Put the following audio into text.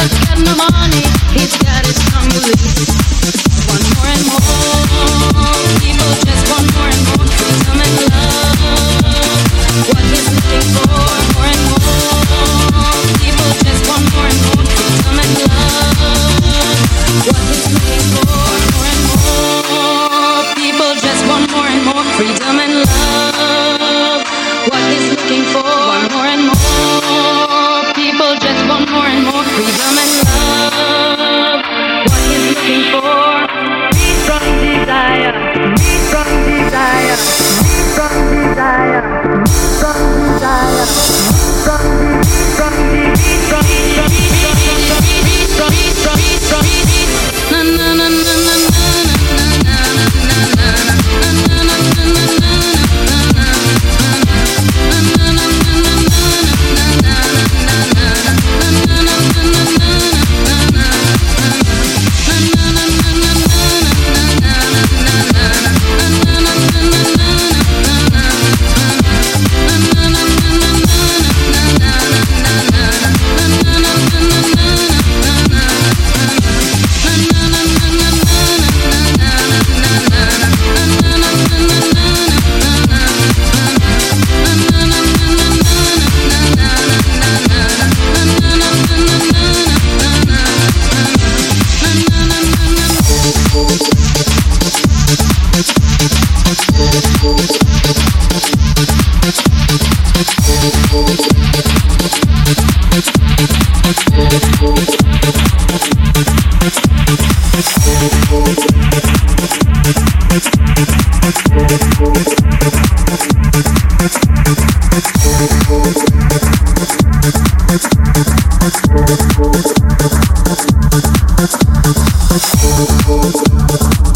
that's got no money, he's got his own beliefs. Thank